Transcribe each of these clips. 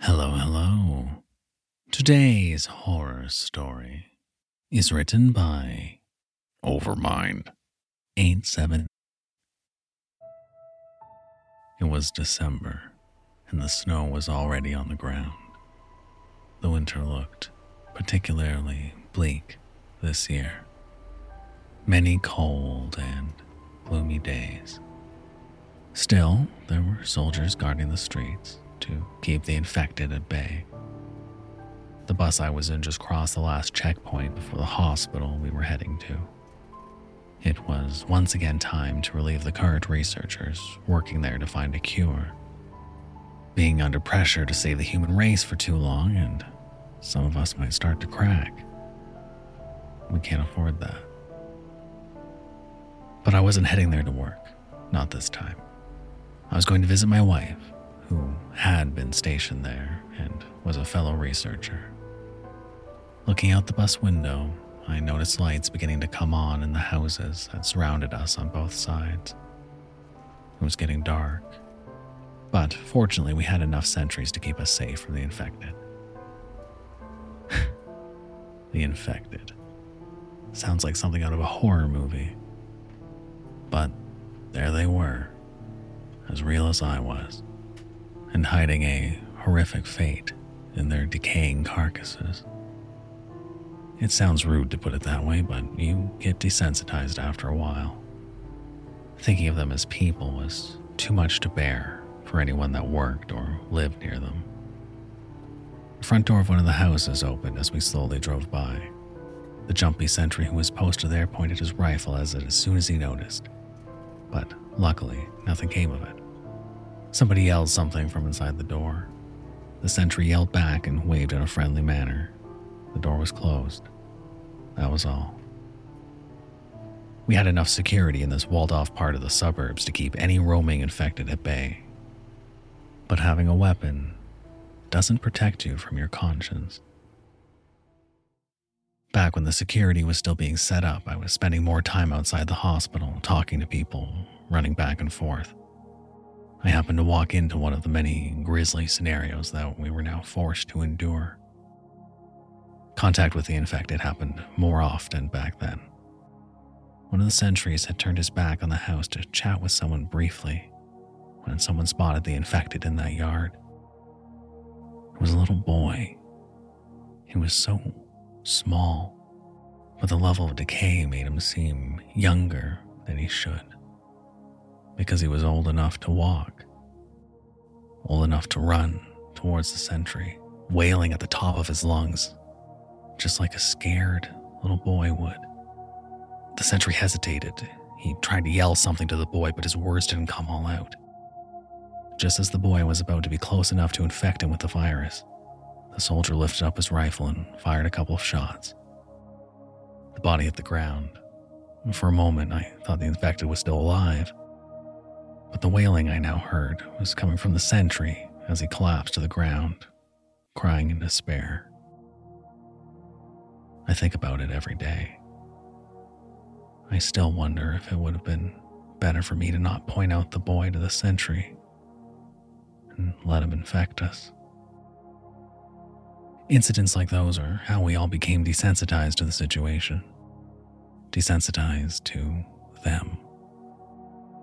Hello, hello. Today's horror story is written by Overmind 87. It was December, and the snow was already on the ground. The winter looked particularly bleak this year. Many cold and gloomy days. Still, there were soldiers guarding the streets to keep the infected at bay. The bus I was in just crossed the last checkpoint before the hospital we were heading to. It was once again time to relieve the current researchers working there to find a cure. Being under pressure to save the human race for too long, and some of us might start to crack. We can't afford that. But I wasn't heading there to work, not this time. I was going to visit my wife, who had been stationed there and was a fellow researcher. Looking out the bus window, I noticed lights beginning to come on in the houses that surrounded us on both sides. It was getting dark, but fortunately, we had enough sentries to keep us safe from the infected. the infected. Sounds like something out of a horror movie. But there they were, as real as I was, and hiding a horrific fate in their decaying carcasses. It sounds rude to put it that way, but you get desensitized after a while. Thinking of them as people was too much to bear for anyone that worked or lived near them. The front door of one of the houses opened as we slowly drove by. The jumpy sentry who was posted there pointed his rifle at it as soon as he noticed. But luckily, nothing came of it. Somebody yelled something from inside the door. The sentry yelled back and waved in a friendly manner. The door was closed. That was all. We had enough security in this walled off part of the suburbs to keep any roaming infected at bay. But having a weapon doesn't protect you from your conscience. Back when the security was still being set up, I was spending more time outside the hospital, talking to people, running back and forth. I happened to walk into one of the many grisly scenarios that we were now forced to endure. Contact with the infected happened more often back then. One of the sentries had turned his back on the house to chat with someone briefly when someone spotted the infected in that yard. It was a little boy. He was so small, but the level of decay made him seem younger than he should because he was old enough to walk, old enough to run towards the sentry, wailing at the top of his lungs, just like a scared little boy would. The sentry hesitated. He tried to yell something to the boy, but his words didn't come all out. Just as the boy was about to be close enough to infect him with the virus, the soldier lifted up his rifle and fired a couple of shots. The body hit the ground. For a moment, I thought the infected was still alive but the wailing I now heard was coming from the sentry as he collapsed to the ground, crying in despair. I think about it every day. I still wonder if it would have been better for me to not point out the boy to the sentry and let him infect us. Incidents like those are how we all became desensitized to the situation, desensitized to them.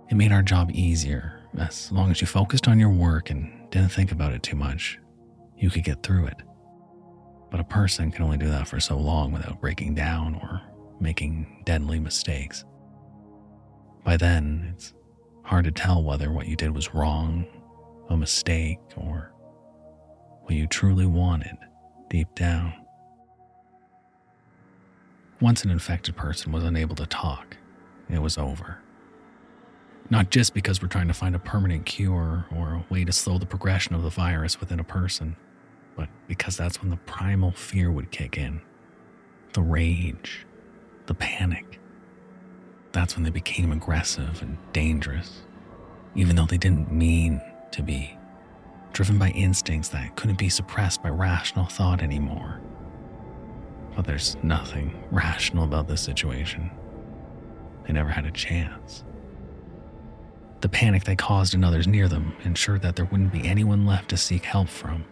It made our job easier. As long as you focused on your work and didn't think about it too much, you could get through it. But a person can only do that for so long without breaking down or making deadly mistakes. By then, it's hard to tell whether what you did was wrong, a mistake, or what you truly wanted deep down. Once an infected person was unable to talk, it was over. Not just because we're trying to find a permanent cure or a way to slow the progression of the virus within a person, but because that's when the primal fear would kick in the rage, the panic. That's when they became aggressive and dangerous, even though they didn't mean to be, driven by instincts that couldn't be suppressed by rational thought anymore. But there's nothing rational about this situation. They never had a chance. The panic they caused in others near them ensured that there wouldn't be anyone left to seek help from,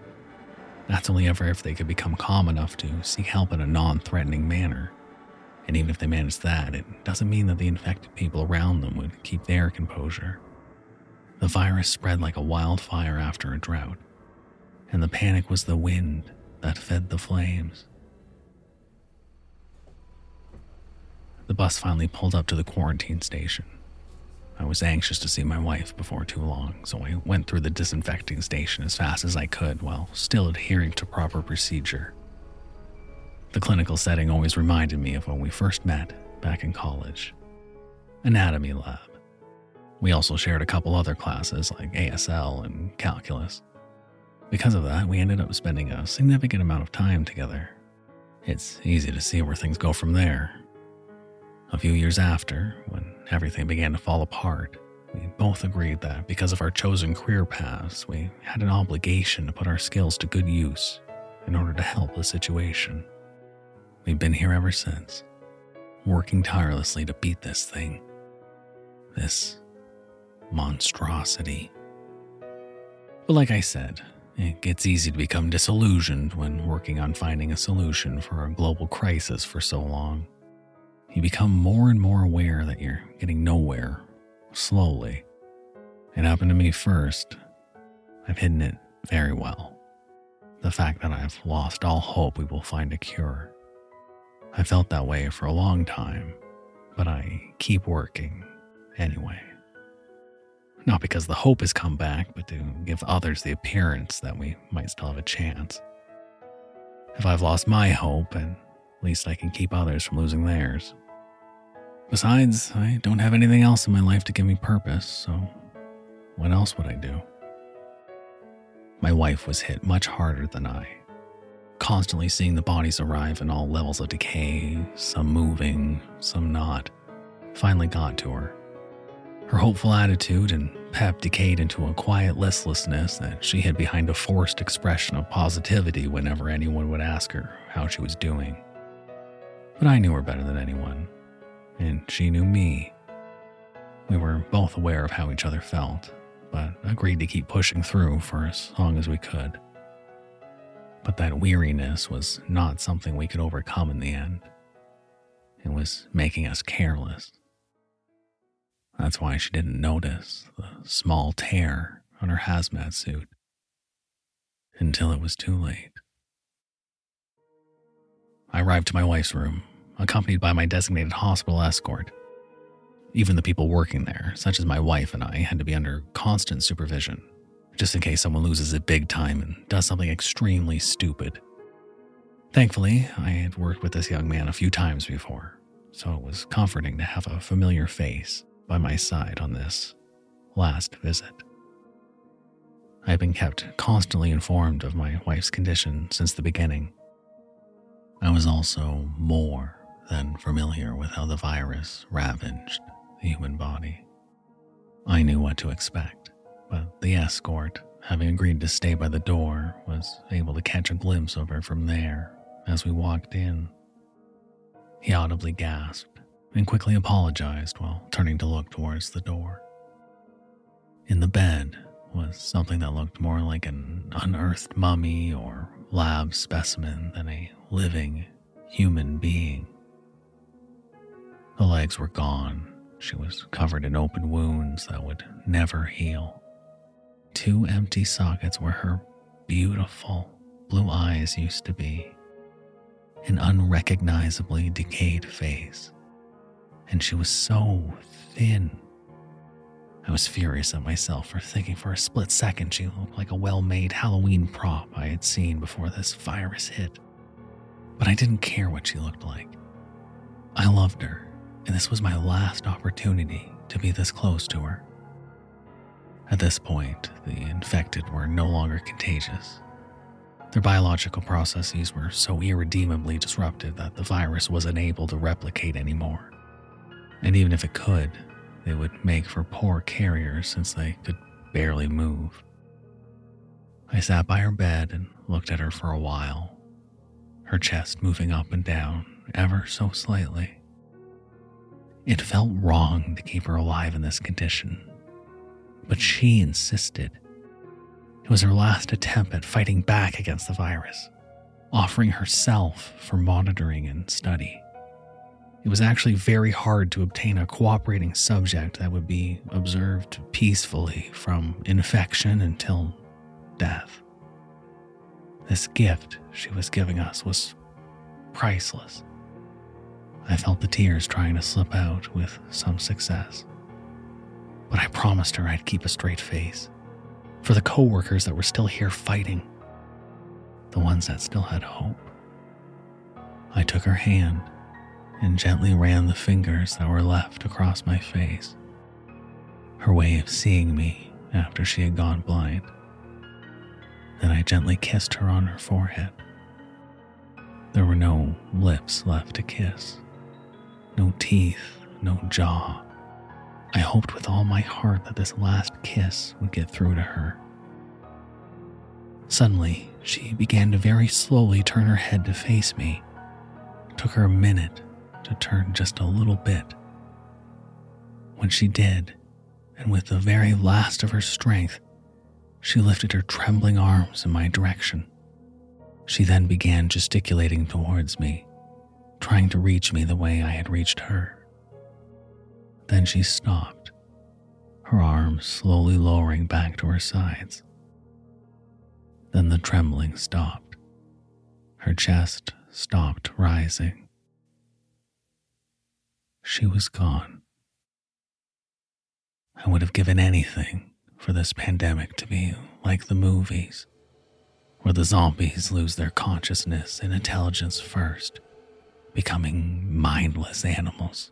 That's only ever if they could become calm enough to seek help in a non threatening manner. And even if they managed that, it doesn't mean that the infected people around them would keep their composure. The virus spread like a wildfire after a drought, and the panic was the wind that fed the flames. The bus finally pulled up to the quarantine station. I was anxious to see my wife before too long, so I went through the disinfecting station as fast as I could while still adhering to proper procedure. The clinical setting always reminded me of when we first met back in college anatomy lab. We also shared a couple other classes like ASL and calculus. Because of that, we ended up spending a significant amount of time together. It's easy to see where things go from there. A few years after, when everything began to fall apart, we both agreed that because of our chosen career paths, we had an obligation to put our skills to good use in order to help the situation. We've been here ever since, working tirelessly to beat this thing. This monstrosity. But like I said, it gets easy to become disillusioned when working on finding a solution for a global crisis for so long. You become more and more aware that you're getting nowhere, slowly. It happened to me first. I've hidden it very well. The fact that I've lost all hope we will find a cure. I felt that way for a long time, but I keep working anyway. Not because the hope has come back, but to give others the appearance that we might still have a chance. If I've lost my hope, at least I can keep others from losing theirs. Besides, I don't have anything else in my life to give me purpose, so what else would I do? My wife was hit much harder than I constantly seeing the bodies arrive in all levels of decay, some moving, some not, finally got to her. Her hopeful attitude and pep decayed into a quiet listlessness that she hid behind a forced expression of positivity whenever anyone would ask her how she was doing. But I knew her better than anyone, and she knew me. We were both aware of how each other felt, but agreed to keep pushing through for as long as we could. But that weariness was not something we could overcome in the end. It was making us careless. That's why she didn't notice the small tear on her hazmat suit until it was too late. I arrived to my wife's room, accompanied by my designated hospital escort. Even the people working there, such as my wife and I, had to be under constant supervision just in case someone loses it big time and does something extremely stupid. Thankfully, I had worked with this young man a few times before, so it was comforting to have a familiar face by my side on this last visit. I had been kept constantly informed of my wife's condition since the beginning. I was also more than familiar with how the virus ravaged the human body. I knew what to expect but the escort, having agreed to stay by the door, was able to catch a glimpse of her from there as we walked in. He audibly gasped and quickly apologized while turning to look towards the door. In the bed was something that looked more like an unearthed mummy or lab specimen than a living human being. The legs were gone. She was covered in open wounds that would never heal. Two empty sockets where her beautiful blue eyes used to be, an unrecognizably decayed face, and she was so thin. I was furious at myself for thinking for a split second she looked like a well made Halloween prop I had seen before this virus hit. But I didn't care what she looked like. I loved her, and this was my last opportunity to be this close to her. At this point, the infected were no longer contagious. Their biological processes were so irredeemably disrupted that the virus was unable to replicate anymore. And even if it could, it would make for poor carriers since they could barely move. I sat by her bed and looked at her for a while, her chest moving up and down ever so slightly. It felt wrong to keep her alive in this condition but she insisted. It was her last attempt at fighting back against the virus, offering herself for monitoring and study. It was actually very hard to obtain a cooperating subject that would be observed peacefully from infection until death. This gift she was giving us was priceless. I felt the tears trying to slip out with some success. But I promised her I'd keep a straight face for the coworkers that were still here fighting, the ones that still had hope. I took her hand and gently ran the fingers that were left across my face, her way of seeing me after she had gone blind. Then I gently kissed her on her forehead. There were no lips left to kiss, no teeth, no jaw. I hoped with all my heart that this last kiss would get through to her. Suddenly, she began to very slowly turn her head to face me. It took her a minute to turn just a little bit. When she did, and with the very last of her strength, she lifted her trembling arms in my direction. She then began gesticulating towards me, trying to reach me the way I had reached her. Then she stopped, her arms slowly lowering back to her sides. Then the trembling stopped. Her chest stopped rising. She was gone. I would have given anything for this pandemic to be like the movies, where the zombies lose their consciousness and intelligence first, becoming mindless animals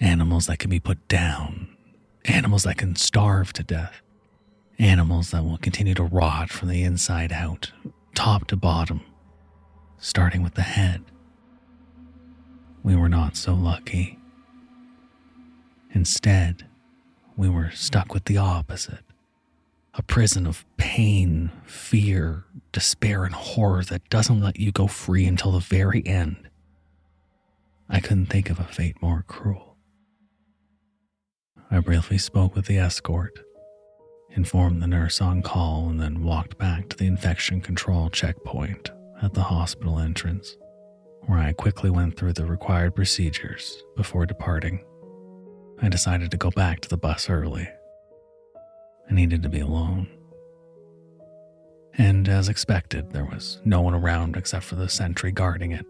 animals that can be put down, animals that can starve to death, animals that will continue to rot from the inside out, top to bottom, starting with the head. We were not so lucky. Instead, we were stuck with the opposite a prison of pain, fear, despair, and horror that doesn't let you go free until the very end. I couldn't think of a fate more cruel. I briefly spoke with the escort, informed the nurse on call, and then walked back to the infection control checkpoint at the hospital entrance, where I quickly went through the required procedures before departing. I decided to go back to the bus early. I needed to be alone. And as expected, there was no one around except for the sentry guarding it,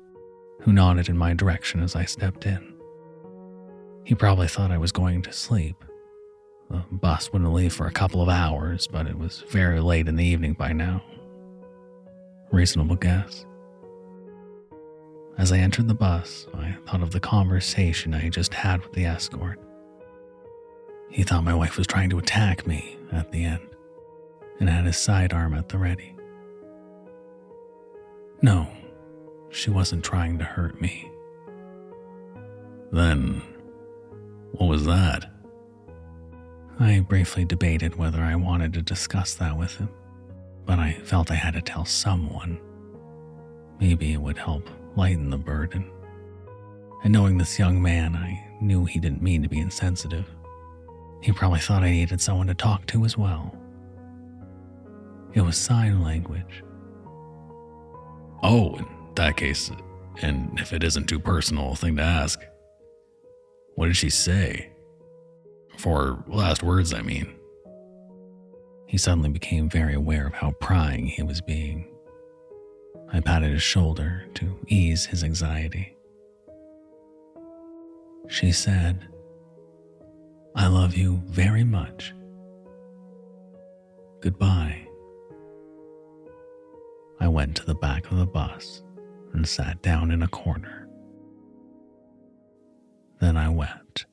who nodded in my direction as I stepped in. He probably thought I was going to sleep. The bus wouldn't leave for a couple of hours, but it was very late in the evening by now. Reasonable guess. As I entered the bus, I thought of the conversation I had just had with the escort. He thought my wife was trying to attack me at the end and had his sidearm at the ready. No, she wasn't trying to hurt me. Then what was that? I briefly debated whether I wanted to discuss that with him, but I felt I had to tell someone. Maybe it would help lighten the burden. And knowing this young man, I knew he didn't mean to be insensitive. He probably thought I needed someone to talk to as well. It was sign language. Oh, in that case, and if it isn't too personal a thing to ask, what did she say? For last words, I mean. He suddenly became very aware of how prying he was being. I patted his shoulder to ease his anxiety. She said, I love you very much. Goodbye. I went to the back of the bus and sat down in a corner. Then I wept.